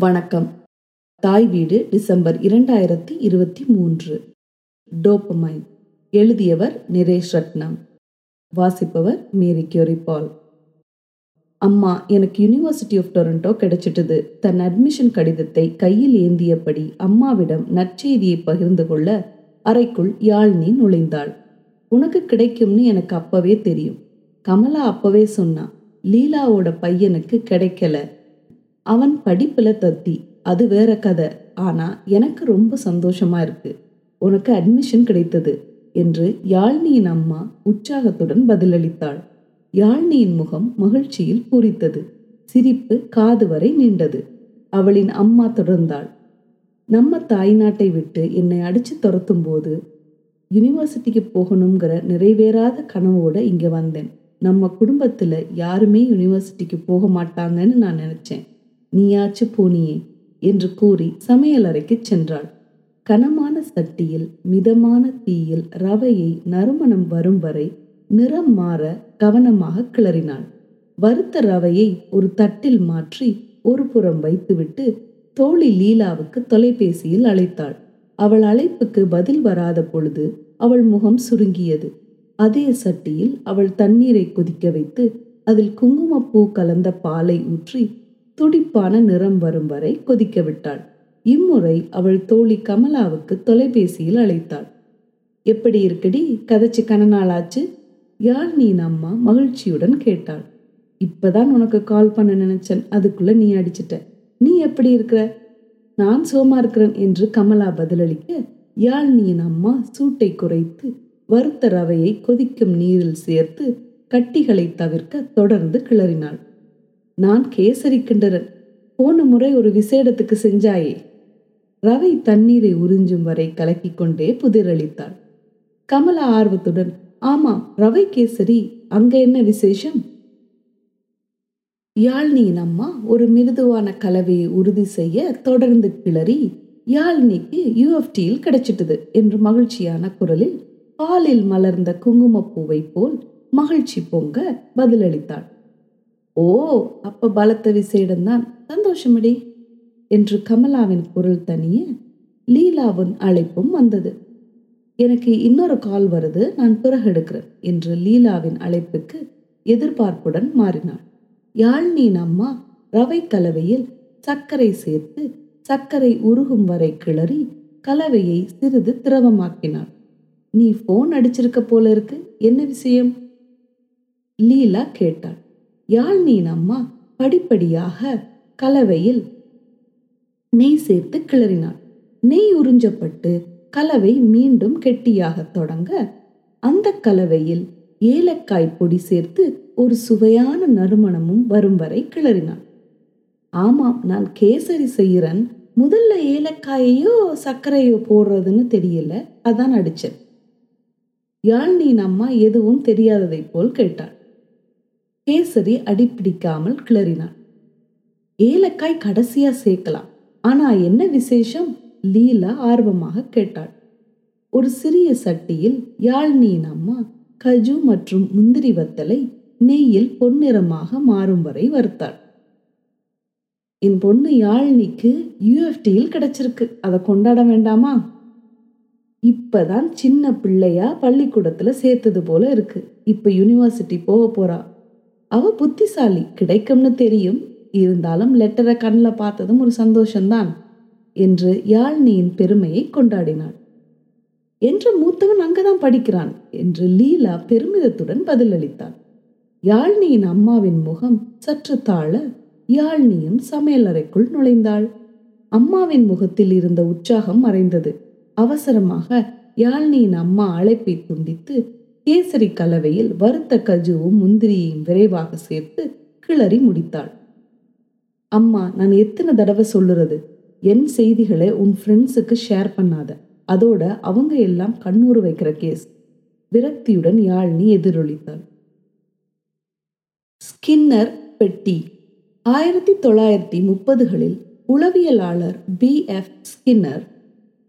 வணக்கம். தாய் வீடு டிசம்பர் இரண்டாயிரத்தி இருபத்தி மூன்று. டோப்பமைன் எழுதியவர் நிரேஷ் ரத்னம். வாசிப்பவர் மேரி கியூரிபால் அம்மா எனக்கு யூனிவர்சிட்டி ஆஃப் டொரண்டோ கிடைச்சிட்டது. தன் அட்மிஷன் கடிதத்தை கையில் ஏந்தியபடி அம்மாவிடம் நற்செய்தியை பகிர்ந்து கொள்ள அறைக்குள் யாழ்னி நுழைந்தாள். உனக்கு கிடைக்கும்னு எனக்கு அப்பவே தெரியும். கமலா அப்பவே சொன்னா லீலாவோட பையனுக்கு கிடைக்கல. அவன் படிப்பில் தத்தி. அது வேற கதை. ஆனா எனக்கு ரொம்ப சந்தோஷமா இருக்கு. உனக்கு அட்மிஷன் கிடைத்தது என்று யாழ்னியின் அம்மா உற்சாகத்துடன் பதிலளித்தாள். யாழ்னியின் முகம் மகிழ்ச்சியில் பூரித்தது. சிரிப்பு காது வரை நீண்டது. அவளின் அம்மா தொடர்ந்தாள். நம்ம தாய் நாட்டை விட்டு என்னை அடிச்சு துரத்தும் போது யூனிவர்சிட்டிக்கு போகணுங்கிற நிறைவேறாத கனவோட இங்க வந்தேன். நம்ம குடும்பத்துல யாருமே யூனிவர்சிட்டிக்கு போக மாட்டாங்கன்னு நான் நினைச்சேன். நீயாச்சு போனியே என்று கூறி சமையலறைக்கு சென்றாள். கனமான சட்டியில் மிதமான தீயில் ரவையை நறுமணம் வரும் வரை நிறம் மாற கவனமாக கிளறினாள். வறுத்த ரவையை ஒரு தட்டில் மாற்றி ஒரு புறம் வைத்துவிட்டு தோழி லீலாவுக்கு தொலைபேசியில் அழைத்தாள். அவள் அழைப்புக்கு பதில் வராத பொழுது அவள் முகம் சுருங்கியது. அதே சட்டியில் அவள் தண்ணீரை கொதிக்க வைத்து அதில் குங்குமப்பூ கலந்த பாலை ஊற்றி துடிப்பான நிறம் வரும் வரை கொதிக்க விட்டாள். இம்முறை அவள் தோழி கமலாவுக்கு தொலைபேசியில் அழைத்தாள். எப்படி இருக்குடி? கதைச்சு கனநாளாச்சு யார் நீ அம்மா? மகிழ்ச்சியுடன் கேட்டாள். இப்பதான் உனக்கு கால் பண்ண நினைச்சேன். அதுக்குள்ள நீ அடிச்சிட்ட. நீ எப்படி இருக்கிற? நான் சோமா இருக்கிறேன் என்று கமலா பதிலளிக்க யாழ்னியின் அம்மா? சூட்டை குறைத்து வறுத்த ரவையை கொதிக்கும் நீரில் சேர்த்து கட்டிகளை தவிர்க்க தொடர்ந்து கிளறினாள். நான் கேசரி கிண்டரன் போன முறை ஒரு விசேடத்துக்கு செஞ்சாயே. ரவை தண்ணீரை உறிஞ்சும் வரை கலக்கி கொண்டே புதிரளித்தாள். கமலா ஆர்வத்துடன் ஆமா ரவை கேசரி அங்க என்ன விசேஷம்? யாழ்னியின் அம்மா ஒரு மிருதுவான கலவையை உறுதி செய்ய தொடர்ந்து கிளறி யாழ்னிக்கு யூஎஃப்டியில் கிடைச்சிட்டது என்று மகிழ்ச்சியான குரலில் பாலில் மலர்ந்த குங்குமப்பூவை போல் மகிழ்ச்சி பொங்க பதிலளித்தாள். ஓ அப்ப பலத்த விசேடம்தான். சந்தோஷமடி. என்று கமலாவின் குரல் தனிய லீலாவின் அழைப்பும் வந்தது. எனக்கு இன்னொரு கால் வருது நான் பிறகு எடுக்கிறேன் என்று லீலாவின் அழைப்புக்கு எதிர்பார்ப்புடன் மாறினாள். யாழ்னியின் அம்மா ரவை கலவையில் சர்க்கரை சேர்த்து சர்க்கரை உருகும் வரை கிளறி கலவையை சிறிது திரவமாக்கினாள். நீ போன் அடிச்சிருக்க போல இருக்கு. என்ன விஷயம்? லீலா கேட்டாள். யாழ்னியின் அம்மா படிப்படியாக கலவையில் நெய் சேர்த்து கிளறினாள். நெய் உறிஞ்சப்பட்டு கலவை மீண்டும் கெட்டியாக தொடங்க அந்த கலவையில் ஏலக்காய் பொடி சேர்த்து ஒரு சுவையான நறுமணமும் வரும் வரை கிளறினாள். ஆமாம் நான் கேசரி செய்கிறன். முதல்ல ஏலக்காயையோ சர்க்கரையோ போடுறதுன்னு தெரியல அதான் அடிச்சேன். யாழ்னியின் அம்மா எதுவும் தெரியாததை போல் கேட்டாள். கேசரி அடிப்பிடிக்காமல் கிளறினாள். ஏலக்காய் கடைசியா சேர்க்கலாம். ஆனா என்ன விசேஷம்? லீலா ஆர்வமாக கேட்டாள். ஒரு சிறிய சட்டியில் யாழ்னியின் அம்மா கஜு மற்றும் முந்திரி வத்தலை நெய்யில் பொன்னிறமாக மாறும் வரை வறுத்தாள். என் பொண்ணு யாழ்னிக்கு யூஎஃப்டியில் கிடைச்சிருக்கு. அதை கொண்டாட வேண்டாமா? இப்பதான் சின்ன பிள்ளையா பள்ளிக்கூடத்துல சேர்த்தது போல இருக்கு. இப்ப யூனிவர்சிட்டி போக போறா. அவ புத்திசாலி கிடைக்கும்னு தெரியும். இருந்தாலும் லெட்டரை கண்ணில் பார்த்ததும் ஒரு சந்தோஷம்தான் என்று யாழ்னியின் பெருமையை கொண்டாடினாள். என்று மூத்தவன் அங்கதான் படிக்கிறான் என்று லீலா பெருமிதத்துடன் பதிலளித்தாள். யாழ்னியின் அம்மாவின் முகம் சற்று தாழ யாழ்னியும் சமையலறைக்குள் நுழைந்தாள். அம்மாவின் முகத்தில் இருந்த உற்சாகம் மறைந்தது. அவசரமாக யாழ்னியின் அம்மா அழைப்பை துண்டித்து கேசரி கலவையில் வறுத்த கஜுவும் முந்திரியையும் விரைவாக சேர்த்து கிளறி முடித்தாள். அம்மா நான் எத்தனை தடவை சொல்லுறது? என் செய்திகளை உன் ஃப்ரெண்ட்ஸுக்கு ஷேர் பண்ணாத. அதோட அவங்க எல்லாம் கண்ணூறு வைக்கிற கேஸ் விரக்தியுடன் யாழ்னி எதிரொலித்தாள். ஸ்கின்னர் பெட்டி. ஆயிரத்தி தொள்ளாயிரத்தி முப்பதுகளில் உளவியலாளர் பி. எஃப். ஸ்கின்னர்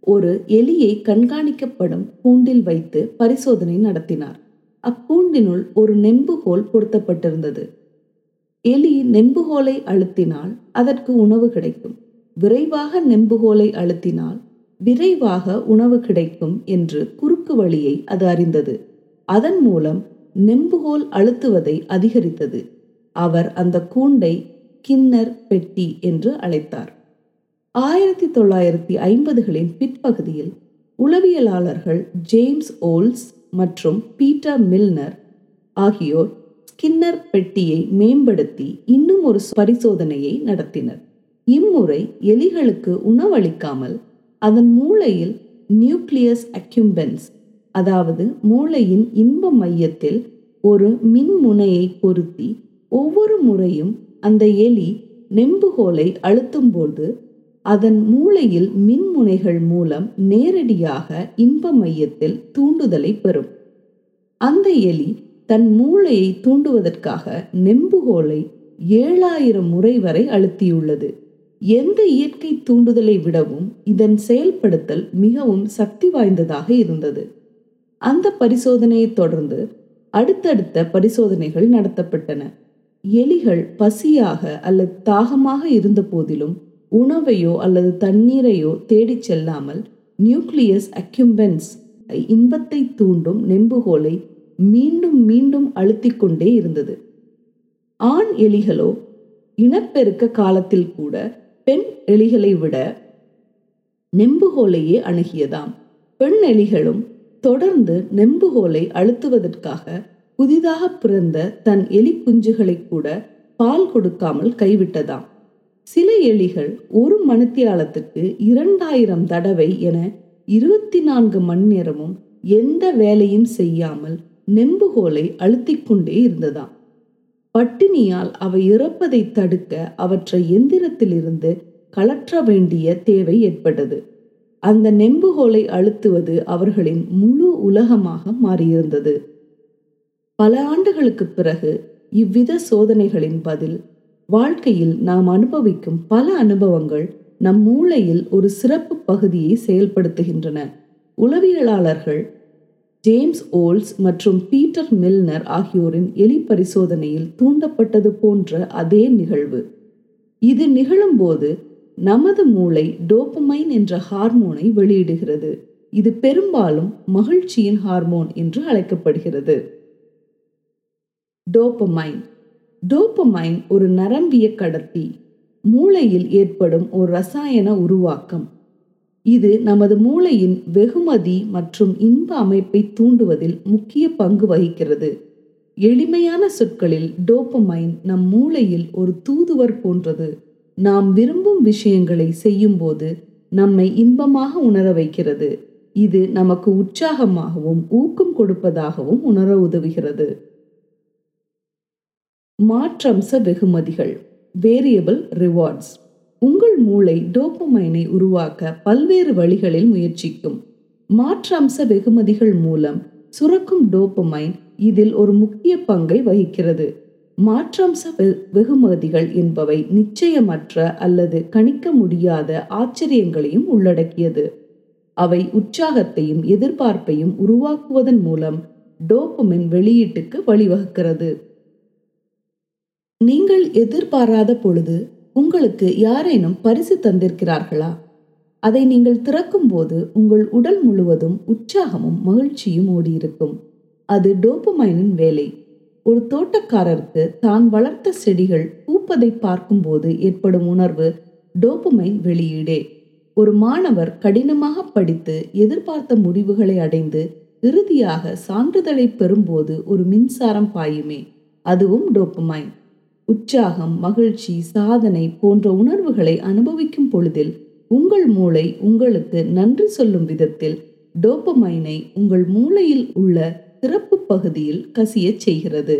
ஒரு எலியை கண்காணிக்கப்படும் கூண்டில் வைத்து பரிசோதனை நடத்தினார். அக்கூண்டினுள் ஒரு நெம்புகோல் பொருத்தப்பட்டிருந்தது. எலி நெம்புகோலை அழுத்தினால் அதற்கு உணவு கிடைக்கும். விரைவாக நெம்புகோலை அழுத்தினால் விரைவாக உணவு கிடைக்கும் என்று குறுக்கு வழியை அது அறிந்தது. அதன் மூலம் நெம்புகோல் அழுத்துவதை அதிகரித்தது. அவர் அந்த கூண்டை கிண்ணர் பெட்டி என்று அழைத்தார். ஆயிரத்தி தொள்ளாயிரத்தி ஐம்பதுகளின் பிற்பகுதியில் உளவியலாளர்கள் ஜேம்ஸ் ஓல்ஸ் மற்றும் பீட்டர் மில்னர் ஆகியோர் ஸ்கின்னர் பெட்டியை மேம்படுத்தி இன்னும் ஒரு பரிசோதனையை நடத்தினர். இம்முறை எலிகளுக்கு உணவளிக்காமல் அதன் மூளையில் நியூக்ளியஸ் அக்யூம்பென்ஸ் அதாவது மூளையின் இன்ப மையத்தில் ஒரு மின்முனையை பொருத்தி ஒவ்வொரு முறையும் அந்த எலி நெம்புகோலை அழுத்தும்போது அதன் மூளையில் மின்முனைகள் மூலம் நேரடியாக இன்ப மையத்தில் தூண்டுதலை பெறும். அந்த எலி தன் மூளையை தூண்டுவதற்காக நெம்புகோலை ஏழாயிரம் முறை வரை அழுத்தியுள்ளது. எந்த இயற்கை தூண்டுதலை விடவும் இதன் செயல்படுத்தல் மிகவும் சக்தி வாய்ந்ததாக இருந்தது. அந்த பரிசோதனையை தொடர்ந்து அடுத்தடுத்த பரிசோதனைகள் நடத்தப்பட்டன. எலிகள் பசியாக அல்லது தாகமாக இருந்த போதிலும் உணவையோ அல்லது தண்ணீரையோ தேடிச் செல்லாமல் நியூக்ளியஸ் அக்யூம்பென்ஸ் இன்பத்தை தூண்டும் நெம்புகோலை மீண்டும் மீண்டும் அழுத்திக் கொண்டே இருந்தது. ஆண் எலிகளோ இனப்பெருக்க காலத்தில் கூட பெண் எலிகளை விட நெம்புகோலையே அணுகியதாம். பெண் எலிகளும் தொடர்ந்து நெம்புகோலை அழுத்துவதற்காக புதிதாக பிறந்த தன் எலி குஞ்சுகளை கூட பால் கொடுக்காமல் கைவிட்டதாம். சில எலிகள் ஒரு மணித்தியாலத்துக்கு இரண்டாயிரம் தடவை என இருபத்தி நான்கு மணி நேரமும் எந்த வேலையும் செய்யாமல் நெம்புகோலை அழுத்திக் கொண்டே இருந்ததாம். பட்டினியால் அவை இறப்பதை தடுக்க அவற்றை எந்திரத்திலிருந்து கலற்ற வேண்டிய தேவை ஏற்பட்டது. அந்த நெம்புகோலை அழுத்துவது அவர்களின் முழு உலகமாக மாறியிருந்தது. பல ஆண்டுகளுக்கு பிறகு இவ்வித சோதனைகளின் பதில் வாழ்க்கையில் நாம் அனுபவிக்கும் பல அனுபவங்கள் நம் மூளையில் ஒரு சிறப்பு பகுதியை செயல்படுத்துகின்றன. உளவியலாளர்கள் ஜேம்ஸ் ஓல்ஸ் மற்றும் பீட்டர் மில்னர் ஆகியோரின் எலி பரிசோதனையில் தூண்டப்பட்டது போன்ற அதே நிகழ்வு. இது நிகழும்போது நமது மூளை டோப்பமைன் என்ற ஹார்மோனை வெளியிடுகிறது. இது பெரும்பாலும் மகிழ்ச்சியின் ஹார்மோன் என்று அழைக்கப்படுகிறது. டோப்பமைன் டோப்பமைன் ஒரு நரம்பிய கடத்தி மூளையில் ஏற்படும் ஒரு ரசாயன உருவாக்கம். இது நமது மூளையின் வெகுமதி மற்றும் இன்ப அமைப்பை தூண்டுவதில் முக்கிய பங்கு வகிக்கிறது. எளிமையான சொற்களில் டோப்பமைன் நம் மூளையில் ஒரு தூதுவர் போன்றது. நாம் விரும்பும் விஷயங்களை செய்யும்போது நம்மை இன்பமாக உணர வைக்கிறது. இது நமக்கு உற்சாகமாகவும் ஊக்கம் கொடுப்பதாகவும் உணர உதவுகிறது. மாற்றம்ச வெகுமதிகள் வேரியபிள் ரிவார்ட்ஸ் உங்கள் மூளை டோப்பமைனை உருவாக்க பல்வேறு வழிகளில் முயற்சிக்கும். மாற்றம்ச வெகுமதிகள் மூலம் சுரக்கும் டோப்பமைன் இதில் ஒரு முக்கிய பங்கை வகிக்கிறது. மாற்றம்ச வெகுமதிகள் என்பவை நிச்சயமற்ற அல்லது கணிக்க முடியாத ஆச்சரியங்களையும் உள்ளடக்கியது. அவை உற்சாகத்தையும் எதிர்பார்ப்பையும் உருவாக்குவதன் மூலம் டோப்பமின் வெளியீட்டுக்கு வழிவகுக்கிறது. நீங்கள் எதிர்பாராத பொழுது உங்களுக்கு யாரேனும் பரிசு தந்திருக்கிறார்களா? அதை நீங்கள் திறக்கும் போது உங்கள் உடல் முழுவதும் உற்சாகமும் மகிழ்ச்சியும் ஓடியிருக்கும். அது டோப்பமைனின் வேலை. ஒரு தோட்டக்காரருக்கு தான் வளர்த்த செடிகள் பூப்பதை பார்க்கும்போது ஏற்படும் உணர்வு டோப்புமைன் வெளியீடே. ஒரு மாணவர் கடினமாக படித்து எதிர்பார்த்த முடிவுகளை அடைந்து இறுதியாக சான்றிதழை பெறும்போது ஒரு மின்சாரம் பாயுமே. அதுவும் டோப்பமைன் உற்சாகம் மகிழ்ச்சி சாதனை போன்ற உணர்வுகளை அனுபவிக்கும் பொழுதில் உங்கள் மூளை உங்களுக்கு நன்றி சொல்லும் விதத்தில் டோப்பமைனை உங்கள் மூளையில் உள்ள சிறப்பு பகுதியில் கசியச் செய்கிறது.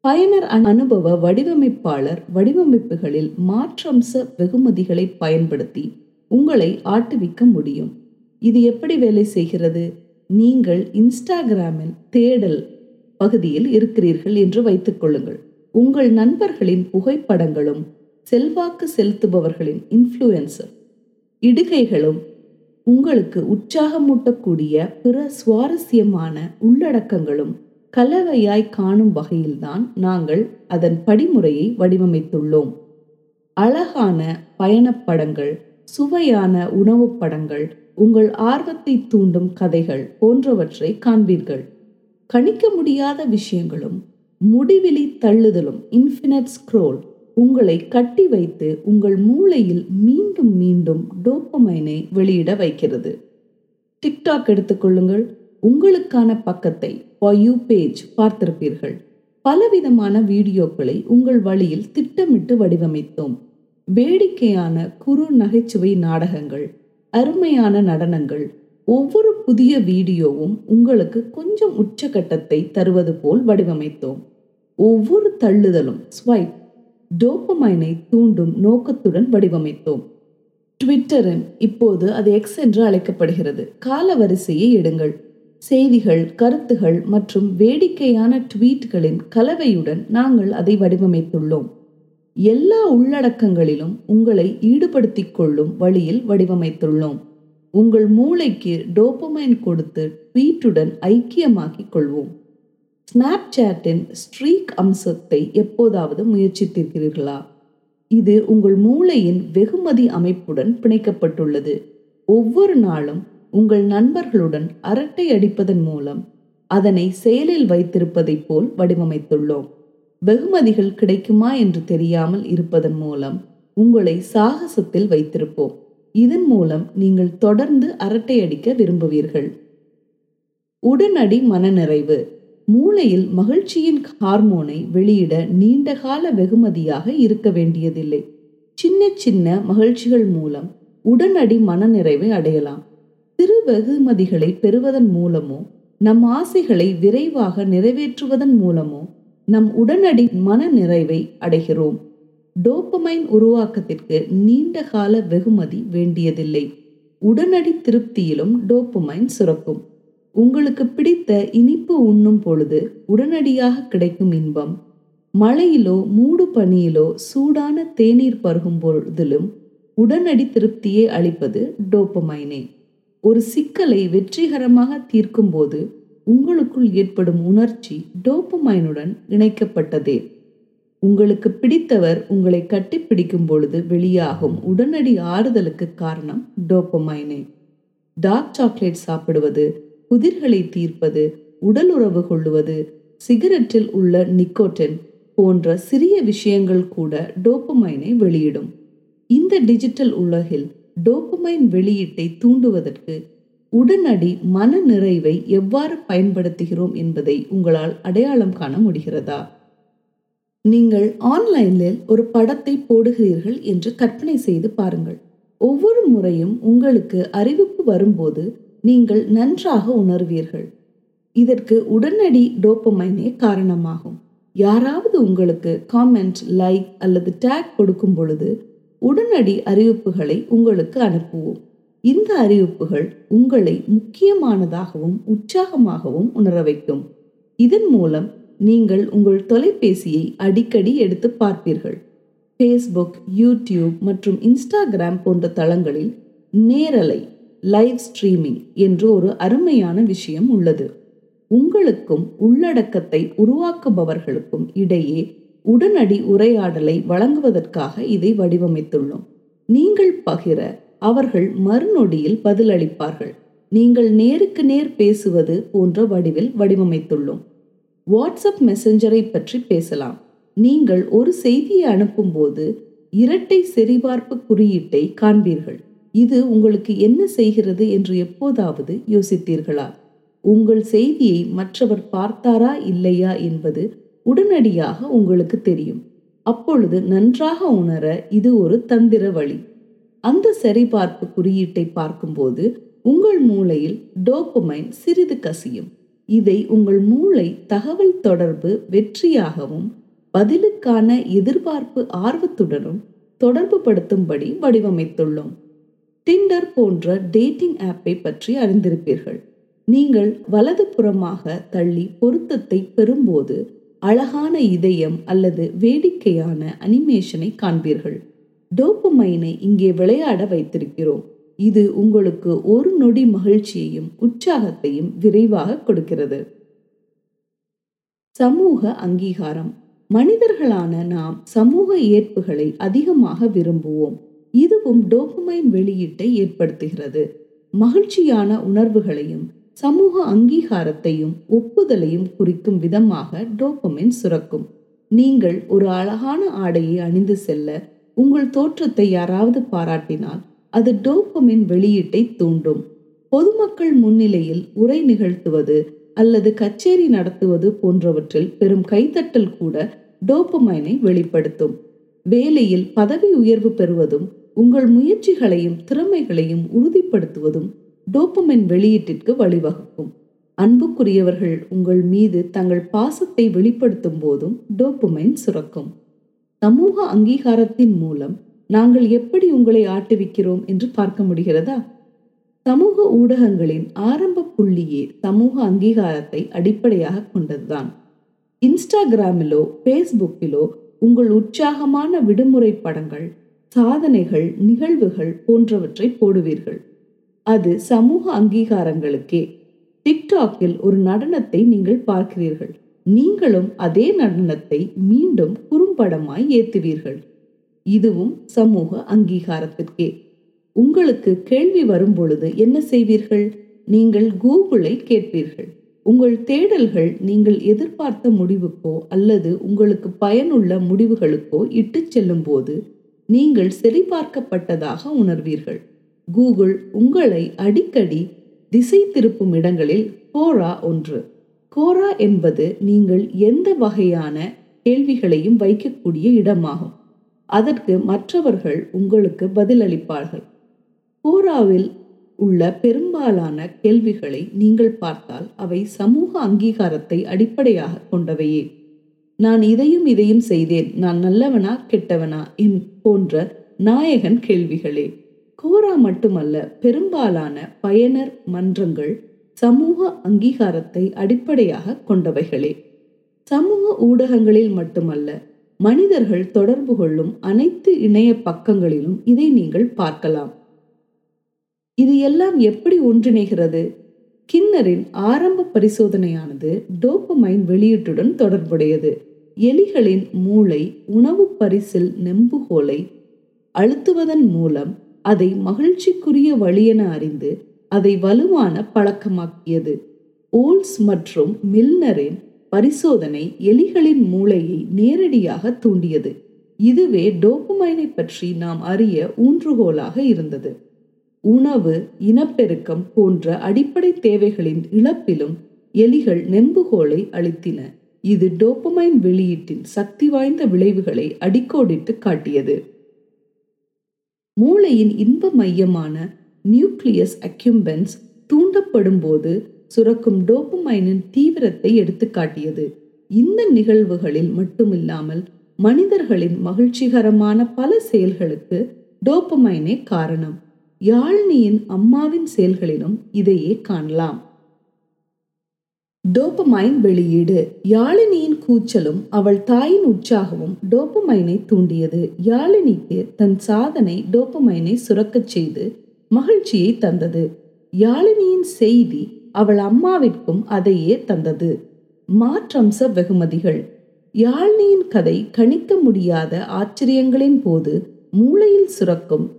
பயனர் அனுபவ வடிவமைப்பாளர் வடிவமைப்புகளில் மாற்றம்ச வெகுமதிகளை பயன்படுத்தி உங்களை ஆட்டுவிக்க முடியும். இது எப்படி வேலை செய்கிறது? நீங்கள் இன்ஸ்டாகிராமில் தேடல் பகுதியில் இருக்கிறீர்கள் என்று வைத்துக் கொள்ளுங்கள். உங்கள் நண்பர்களின் புகைப்படங்களும் செல்வாக்கு செலுத்துபவர்களின் இன்ஃப்ளூயன்சர் இடுகைகளும் உங்களுக்கு உற்சாகமூட்டக்கூடிய பிற சுவாரஸ்யமான உள்ளடக்கங்களும் கலவையாய் காணும் வகையில்தான் நாங்கள் அதன் படிமுறையை வடிவமைத்துள்ளோம். அழகான பயணப்படங்கள் சுவையான உணவுப் படங்கள் உங்கள் ஆர்வத்தை தூண்டும் கதைகள் போன்றவற்றை காண்பீர்கள். கணிக்க முடியாத விஷயங்களும் முடிவிலி தள்ளுதலும் இன்ஃபினட் ஸ்க்ரோல் உங்களை கட்டி வைத்து உங்கள் மூளையில் மீண்டும் மீண்டும் டோப்பமைனை வெளியிட வைக்கிறது. டிக்டாக் எடுத்துக்கொள்ளுங்கள் உங்களுக்கான பக்கத்தை யூ பேஜ் பார்த்திருப்பீர்கள். பலவிதமான வீடியோக்களை உங்கள் வழியில் திட்டமிட்டு வடிவமைத்தோம். வேடிக்கையான குறு நகைச்சுவை நாடகங்கள் அருமையான நடனங்கள் ஒவ்வொரு புதிய வீடியோவும் உங்களுக்கு கொஞ்சம் உச்சகட்டத்தை தருவது போல் வடிவமைத்தோம். ஒவ்வொரு தள்ளுதலும் ஸ்வைப் டோப்பமைனை தூண்டும் நோக்கத்துடன் வடிவமைத்தோம். ட்விட்டரின் இப்போது அது எக்ஸ் என்று அழைக்கப்படுகிறது. காலவரிசையை எடுங்கள். செய்திகள் கருத்துகள் மற்றும் வேடிக்கையான ட்வீட்களின் கலவையுடன் நாங்கள் அதை வடிவமைத்துள்ளோம். எல்லா உள்ளடக்கங்களிலும் உங்களை ஈடுபடுத்திக் கொள்ளும் வழியில் வடிவமைத்துள்ளோம். உங்கள் மூளைக்கு டோப்பமைன் கொடுத்து ட்வீட்டுடன் ஐக்கியமாக்கிக் கொள்வோம். ஸ்னாப்சாட்டின் ஸ்ட்ரீக் அம்சத்தை எப்போதாவது முயற்சித்திருக்கிறீர்களா? இது உங்கள் மூளையின் வெகுமதி அமைப்புடன் பிணைக்கப்பட்டுள்ளது. ஒவ்வொரு நாளும் உங்கள் நண்பர்களுடன் அரட்டை அடிப்பதன் மூலம் அதனை செயலில் வைத்திருப்பதைப் போல் வடிவமைத்துள்ளோம். வெகுமதிகள் கிடைக்குமா என்று தெரியாமல் இருப்பதன் மூலம் உங்களை சாகசத்தில் வைத்திருப்போம். இதன் மூலம் நீங்கள் தொடர்ந்து அரட்டை அடிக்க விரும்புவீர்கள். உடனடி மனநிறைவு. மூளையில் மகிழ்ச்சியின் ஹார்மோனை வெளியிட நீண்டகால வெகுமதியாக இருக்க வேண்டியதில்லை. சின்ன சின்ன மகிழ்ச்சிகள் மூலம் உடனடி மனநிறைவை அடையலாம். சிறு வெகுமதிகளை பெறுவதன் மூலமோ நம் ஆசைகளை விரைவாக நிறைவேற்றுவதன் மூலமோ நம் உடனடி மன நிறைவை அடைகிறோம். டோப்பமைன் உருவாக்கத்திற்கு நீண்ட கால வெகுமதி வேண்டியதில்லை. உடனடி திருப்தியிலும் டோப்பமைன் சுரக்கும். உங்களுக்கு பிடித்த இனிப்பு உண்ணும் பொழுது உடனடியாக கிடைக்கும் இன்பம். மழையிலோ மூடு பனியிலோ சூடான தேநீர் பருகும் பொழுதிலும் உடனடி திருப்தியை அளிப்பது டோப்பமைனே ஒரு சிக்கலை வெற்றிகரமாக தீர்க்கும் போது உங்களுக்குள் ஏற்படும் உணர்ச்சி டோப்பமைனுடன் இணைக்கப்பட்டதே. உங்களுக்கு பிடித்தவர் உங்களை கட்டிப்பிடிக்கும் பொழுது வெளியாகும் உடனடி ஆறுதலுக்கு காரணம் டோப்பமைனே டார்க் சாக்லேட் சாப்பிடுவது புதிர்களை தீர்ப்பது உடல் உறவு கொள்ளுவது சிகரெட்டில் உள்ள நிக்கோட்டின் போன்ற சிறிய விஷயங்கள் கூட டோப்பமைனை வெளியிடும். இந்த டிஜிட்டல் உலகில் டோப்பமைன் வெளியீட்டை தூண்டுவதற்கு உடனடி மன நிறைவை எவ்வாறு பயன்படுத்துகிறோம் என்பதை உங்களால் அடையாளம் காண முடிகிறதா? நீங்கள் ஆன்லைனில் ஒரு படத்தை போடுகிறீர்கள் என்று கற்பனை செய்து பாருங்கள். ஒவ்வொரு முறையும் உங்களுக்கு அறிவிப்பு வரும்போது நீங்கள் நன்றாக உணர்வீர்கள். இதற்கு உடனடி டோப்பமைனே காரணமாகும். யாராவது உங்களுக்கு காமெண்ட் லைக் அல்லது டேக் கொடுக்கும் பொழுது உடனடி அறிவிப்புகளை உங்களுக்கு அனுப்புவோம். இந்த அறிவிப்புகள் உங்களை முக்கியமானதாகவும் உற்சாகமாகவும் உணர வைக்கும். இதன் மூலம் நீங்கள் உங்கள் தொலைபேசியை அடிக்கடி எடுத்து பார்ப்பீர்கள். ஃபேஸ்புக் யூடியூப் மற்றும் இன்ஸ்டாகிராம் போன்ற தளங்களில் நேரலை லைவ் ஸ்ட்ரீமிங் என்று ஒரு அருமையான விஷயம் உள்ளது. உங்களுக்கும் உள்ளடக்கத்தை உருவாக்குபவர்களுக்கும் இடையே உடனடி உரையாடலை வழங்குவதற்காக இதை வடிவமைத்துள்ளோம். நீங்கள் பகிர அவர்கள் மறுநொடியில் பதிலளிப்பார்கள். நீங்கள் நேருக்கு நேர் பேசுவது போன்ற வடிவில் வடிவமைத்துள்ளோம். வாட்ஸ்அப் மெசஞ்சரை பற்றி பேசலாம். நீங்கள் ஒரு செய்தியை அனுப்பும்போது இரட்டை சரிபார்ப்பு குறியீட்டை காண்பீர்கள். இது உங்களுக்கு என்ன செய்கிறது என்று எப்போதாவது யோசித்தீர்களா? உங்கள் செய்தியை மற்றவர் பார்த்தாரா இல்லையா என்பது உடனடியாக உங்களுக்கு தெரியும். அப்பொழுது நன்றாக உணர இது ஒரு தந்திர வழி. அந்த சரிபார்ப்பு குறியீட்டை பார்க்கும்போது உங்கள் மூளையில் டோப்பமைன் சிறிது கசியும். இதை உங்கள் மூளை தகவல் தொடர்பு வெற்றியாகவும் பதிலுக்கான எதிர்பார்ப்பு ஆர்வத்துடனும் தொடர்பு படுத்தும்படி வடிவமைத்துள்ளோம். டிண்டர் போன்ற டேட்டிங் ஆப்பை பற்றி அறிந்திருப்பீர்கள். நீங்கள் வலது புறமாக தள்ளி பொருத்தத்தை பெறும்போது அழகான இதயம் அல்லது வேடிக்கையான அனிமேஷனை காண்பீர்கள். டோப்பமைனை இங்கே விளையாட வைத்திருக்கிறோம். இது உங்களுக்கு ஒரு நொடி மகிழ்ச்சியையும் உற்சாகத்தையும் விரைவாக கொடுக்கிறது. சமூக அங்கீகாரம். மனிதர்களான நாம் சமூக ஏற்புகளை அதிகமாக விரும்புவோம். இதுவும் டோபமைன் வெளியீட்டை ஏற்படுத்துகிறது. மகிழ்ச்சியான உணர்வுகளையும் சமூக அங்கீகாரத்தையும் ஒப்புதலையும் குறிக்கும் விதமாக டோபமைன் சுரக்கும். நீங்கள் ஒரு அழகான ஆடையை அணிந்து செல்ல உங்கள் தோற்றத்தை யாராவது பாராட்டினால் அது டோப்பமின் வெளியீட்டை தூண்டும். பொதுமக்கள் முன்னிலையில் உரை நிகழ்த்துவது அல்லது கச்சேரி நடத்துவது போன்றவற்றில் பெரும் கைத்தட்டல் கூட டோப்பமைனை வெளிப்படுத்தும். வேலையில் பதவி உயர்வு பெறுவதும் உங்கள் முயற்சிகளையும் திறமைகளையும் உறுதிப்படுத்துவதும் டோப்பமைன் வெளியீட்டிற்கு வழிவகுக்கும். அன்புக்குரியவர்கள் உங்கள் மீது தங்கள் பாசத்தை வெளிப்படுத்தும் போதும் டோப்பமைன் சுரக்கும். சமூக அங்கீகாரத்தின் மூலம் நாங்கள் எப்படி உங்களை ஆட்டுவிக்கிறோம் என்று பார்க்க முடிகிறதா? சமூக ஊடகங்களின் ஆரம்ப புள்ளியே சமூக அங்கீகாரத்தை அடிப்படையாக கொண்டதுதான். இன்ஸ்டாகிராமிலோ ஃபேஸ்புக்கிலோ உங்கள் உற்சாகமான விடுமுறை படங்கள் சாதனைகள் நிகழ்வுகள் போன்றவற்றை போடுவீர்கள். அது சமூக அங்கீகாரங்களுக்கே. டிக்டாக்கில் ஒரு நடனத்தை நீங்கள் பார்க்கிறீர்கள். நீங்களும் அதே நடனத்தை மீண்டும் குறும்படமாய் ஏத்துவீர்கள். இதுவும் சமூக அங்கீகாரத்திற்கே. உங்களுக்கு கேள்வி வரும் பொழுது என்ன செய்வீர்கள்? நீங்கள் கூகுளை கேட்பீர்கள். உங்கள் தேடல்கள் நீங்கள் எதிர்பார்த்த முடிவுக்கோ அல்லது உங்களுக்கு பயனுள்ள முடிவுகளுக்கோ இட்டு செல்லும் போது நீங்கள் சரிபார்க்கப்பட்டதாக உணர்வீர்கள். கூகுள் உங்களை அடிக்கடி திசை திருப்பும் இடங்களில் கோரா ஒன்று. கோரா என்பது நீங்கள் எந்த வகையான கேள்விகளையும் வைக்கக்கூடிய இடமாகும். அதற்கு மற்றவர்கள் உங்களுக்கு பதிலளிப்பார்கள். கோராவில் உள்ள பெரும்பாலான கேள்விகளை நீங்கள் பார்த்தால் அவை சமூக அங்கீகாரத்தை அடிப்படையாக கொண்டவையே. நான் இதையும் இதையும் செய்தேன். நான் நல்லவனா கெட்டவனா என் போன்ற நாயகன் கேள்விகளே. கோரா மட்டுமல்ல பெரும்பாலான பயனர் மன்றங்கள் சமூக அங்கீகாரத்தை அடிப்படையாக கொண்டவைகளே. சமூக ஊடகங்களில் மட்டுமல்ல மனிதர்கள் தொடர்பு கொள்ளும் அனைத்து இணைய பக்கங்களிலும் இதை நீங்கள் பார்க்கலாம். இது எல்லாம் எப்படி ஒன்றிணைகிறது? கின்னரின் ஆரம்ப பரிசோதனையானது டோப்பமைன் வெளியீட்டுடன் தொடர்புடையது. எலிகளின் மூளை உணவு பரிசில் நெம்புகோலை அழுத்துவதன் மூலம் அதை மகிழ்ச்சிக்குரிய வழியென அறிந்து அதை வலுவான பழக்கமாக்கியது. ஓல்ஸ் மற்றும் மில்னரின் பரிசோதனை எலிகளின் மூளையை நேரடியாக தூண்டியது. இதுவே டோப்பமைனை பற்றி நாம் அறிய ஊன்றுகோலாக இருந்தது. உணவு இனப்பெருக்கம் போன்ற அடிப்படை தேவைகளின் இழப்பிலும் எலிகள் நெம்புகோலை அளித்தன இது டோப்பமைன் வெளியீட்டின் சக்தி வாய்ந்த விளைவுகளை அடிக்கோடிட்டு காட்டியது. மூளையின் இன்ப மையமான நியூக்ளியஸ் அக்யூம்பன்ஸ் தூண்டப்படும் போது சுரக்கும் டோப்புமைனின் தீவிரத்தை எடுத்துக்காட்டியது. இந்த நிகழ்வுகளில் மட்டுமில்லாமல் மனிதர்களின் மகிழ்ச்சிகரமான பல செயல்களுக்கு டோப்பமைனே காரணம். யாழ்னியின் அம்மாவின் செயல்களிலும் இதையே காணலாம். டோப்பமைன் வெளியீடு. யாழினியின் கூச்சலும் அவள் தாயின் உற்சாகமும் டோப்பமைனை தூண்டியது. யாழினிக்கு தன் சாதனை டோப்பமைனை சுரக்கச் செய்து மகிழ்ச்சியை தந்தது. யாழினியின் செய்தி அவள் அம்மாவிற்கும் அதையே தந்தது. மாற்றம்ச வெகுமதிகள். யாழ்னியின் கதை கணிக்க முடியாத ஆச்சரியங்களின் போது மூளையில் சுரக்கும்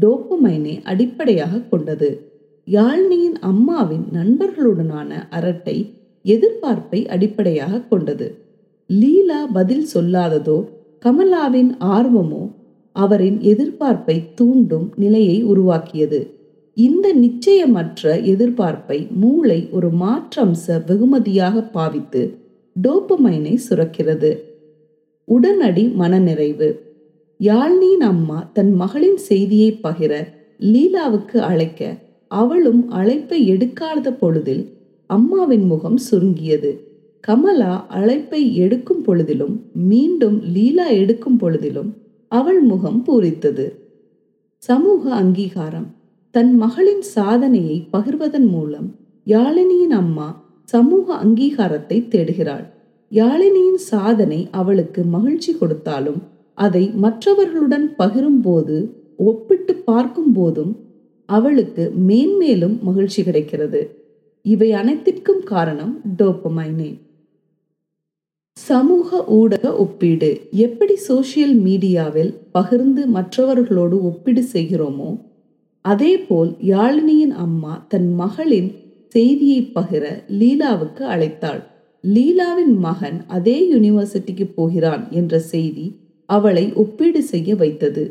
டோப்புமைனை அடிப்படையாக கொண்டது. யாழ்னியின் அம்மாவின் நண்பர்களுடனான அரட்டை எதிர்பார்ப்பை அடிப்படையாக கொண்டது. லீலா பதில் சொல்லாததோ கமலாவின் ஆர்வமோ அவரின் எதிர்பார்ப்பை தூண்டும் நிலையை உருவாக்கியது. இந்த நிச்சயமற்ற எதிர்பார்ப்பை மூளை ஒரு மாற்றம்ச வெகுமதியாக பாவித்து டோப்பமைனை சுரக்கிறது. உடனடி மனநிறைவு. யாழ்னியின் அம்மா தன் மகளின் செய்தியை பகிர லீலாவுக்கு அழைக்க அவளும் அழைப்பை எடுக்காத பொழுதில் அம்மாவின் முகம் சுருங்கியது. கமலா அழைப்பை எடுக்கும் பொழுதிலும் மீண்டும் லீலா எடுக்கும் பொழுதிலும் அவள் முகம் பூரித்தது. சமூக அங்கீகாரம். தன் மகளின் சாதனையை பகிர்வதன் மூலம் யாழினியின் அம்மா சமூக அங்கீகாரத்தை தேடுகிறாள். யாழினியின் சாதனை அவளுக்கு மகிழ்ச்சி கொடுத்தாலும் அதை மற்றவர்களுடன் பகிரும்போது ஒப்பிட்டு பார்க்கும் போதும் அவளுக்கு மேன்மேலும் மகிழ்ச்சி கிடைக்கிறது. இவை அனைத்திற்கும் காரணம் டோப்பமைனே சமூக ஊடக ஒப்பீடு. எப்படி சோசியல் மீடியாவில் பகிர்ந்து மற்றவர்களோடு ஒப்பீடு செய்கிறோமோ அதேபோல் யாழினியின் அம்மா தன் மகளின் செய்தியை பகிர லீலாவுக்கு அழைத்தாள். லீலாவின் மகன் அதே யூனிவர்சிட்டிக்கு போகிறான் என்ற செய்தி அவளை ஒப்பீடு செய்ய வைத்தது.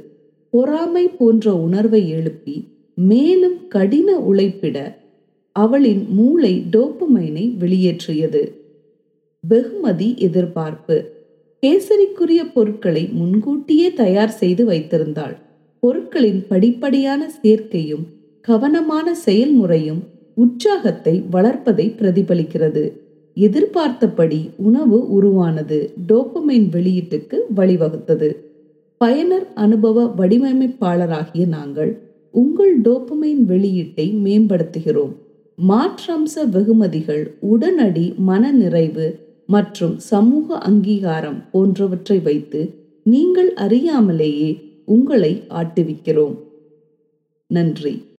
பொறாமை போன்ற உணர்வை எழுப்பி மேலும் கடின உழைப்பிட அவளின் மூளை டோப்புமைனை வெளியேற்றியது. வெகுமதி எதிர்பார்ப்பு. கேசரிக்குரிய பொருட்களை முன்கூட்டியே தயார் செய்து வைத்திருந்தாள். பொருட்களின் படிப்படியான சேர்க்கையும் கவனமான செயல்முறையும் உற்சாகத்தை வளர்ப்பதை பிரதிபலிக்கிறது. எதிர்பார்த்தபடி உணவு உருவானது டோப்பமைன் வெளியீட்டுக்கு வழிவகுத்தது. பயனர் அனுபவ வடிவமைப்பாளராகிய நாங்கள் உங்கள் டோப்பமைன் வெளியீட்டை மேம்படுத்துகிறோம். மாற்றம்ச வெகுமதிகள் உடனடி மன நிறைவு மற்றும் சமூக அங்கீகாரம் போன்றவற்றை வைத்து நீங்கள் அறியாமலேயே உங்களை ஆட்டுவிக்கிறோம். நன்றி.